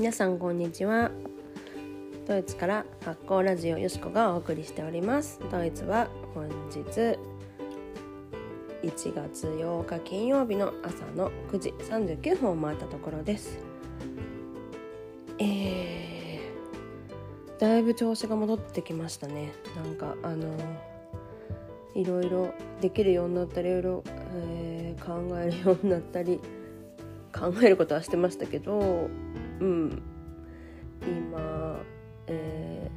皆さんこんにちは。ドイツから発酵ラジオよしこがお送りしております。ドイツは本日1月8日金曜日の朝の9時39分を回ったところです。えー、だいぶ調子が戻ってきましたね。なんかあのいろいろできるようになったりいろいろ、えー、考えるようになったり考えることはしてましたけどうん。今、え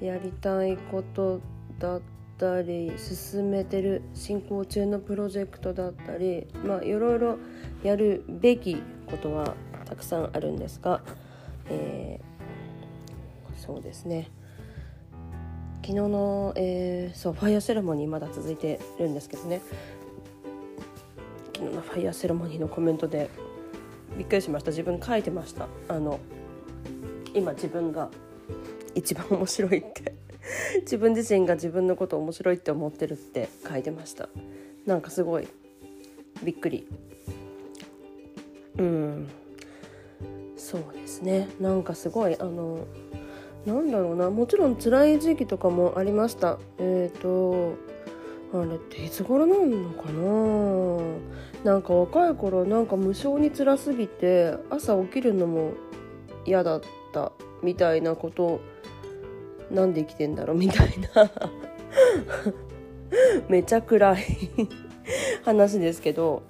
ー、やりたいことだったり進めてる進行中のプロジェクトだったりまあいろいろやるべきことはたくさんあるんですが、えー、そうですね。昨日の、えー、そうファイアセレモニーまだ続いてるんですけどね。昨日のファイアセレモニーのコメントでびっくりしました。自分書いてました。あの今自分が一番面白いって。自分自身が自分のこと面白いって思ってるって書いてました。なんかすごいびっくり。うん。そうですね。なんかすごいあのなんだろうな。もちろん辛い時期とかもありました。えっ、ー、とあれっていつ頃なんのかな？なんか若い頃なんか無性に辛すぎて朝起きるのも嫌だったみたいなことなんで生きてんだろう？みたいな。めちゃ暗い話ですけど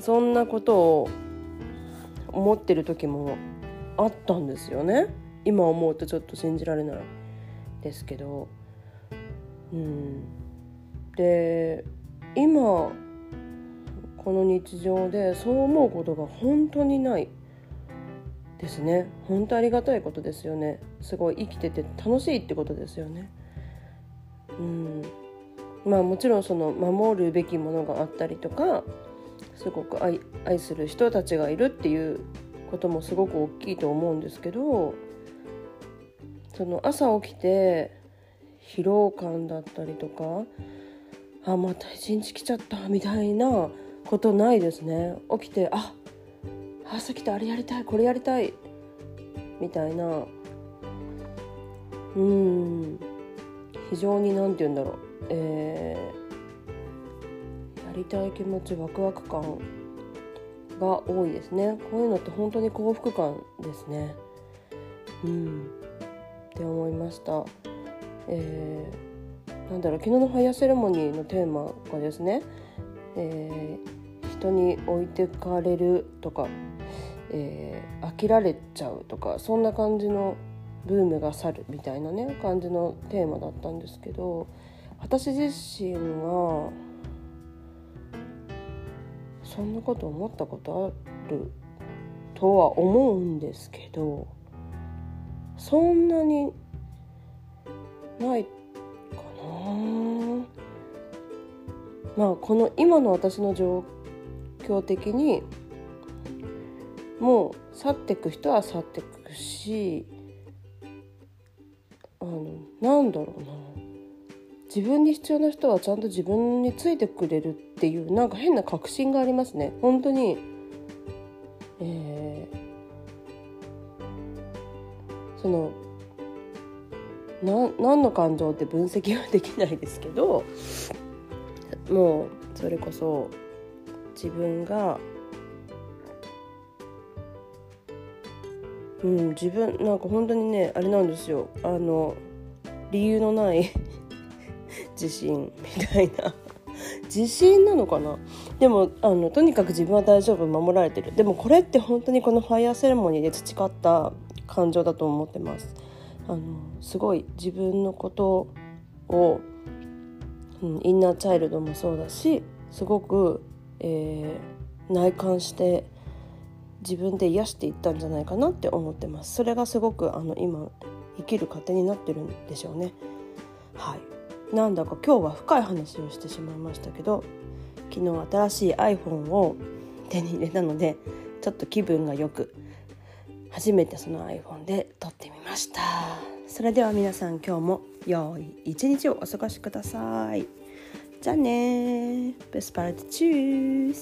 そんなことを思ってる時もあったんですよね。今思うとちょっと信じられないですけど。うん。で今この日常でそう思うことが本当にない。ですね。本当ありがたいことですよね。すごい生きてて楽しいってことですよね。うん。まあもちろんその守るべきものがあったりとかすごく愛愛する人たちがいるっていうこともすごく大きいと思うんですけどその朝起きて疲労感だったりとかあまた一日来ちゃったみたいなことないですね。起きてあ朝来てあれやりたいこれやりたいみたいな。うん。非常に何て言うんだろう。えー、やりたい気持ちワクワク感が多いですね。こういうのって本当に幸福感ですね。うん。って思いました、えーなんだろう昨日のファイアセレモニーのテーマがですね、えー、人に置いてかれるとか、えー、飽きられちゃうとかそんな感じのブームが去るみたいなね感じのテーマだったんですけど私自身はそんなこと思ったことあるとは思うんですけどそんなにないまあこの今の私の状況的にもう去ってく人は去ってくしあのなんだろうな。自分に必要な人はちゃんと自分についてくれるっていうなんか変な確信がありますね。本当にえー、そのな何の感情って分析はできないですけどもうそれこそ自分がうん自分なんか本当にねあれなんですよ。あの理由のない 自信みたいな。自信なのかな？でもあのとにかく自分は大丈夫守られてる。でもこれって本当にこのファイヤーセレモニーで培った感情だと思ってます。あのすごい自分のことをうん、インナーチャイルドもそうだしすごく、えー、内観して自分で癒していったんじゃないかなって思ってます。それがすごくあの今生きる糧になってるんでしょうね。はい。なんだか今日は深い話をしてしまいましたけど昨日新しい iPhone を手に入れたのでちょっと気分がよく初めてその iPhone で撮ってみました。それでは皆さん今日も良い一日をお過ごしください。じゃあねベスパラティチュー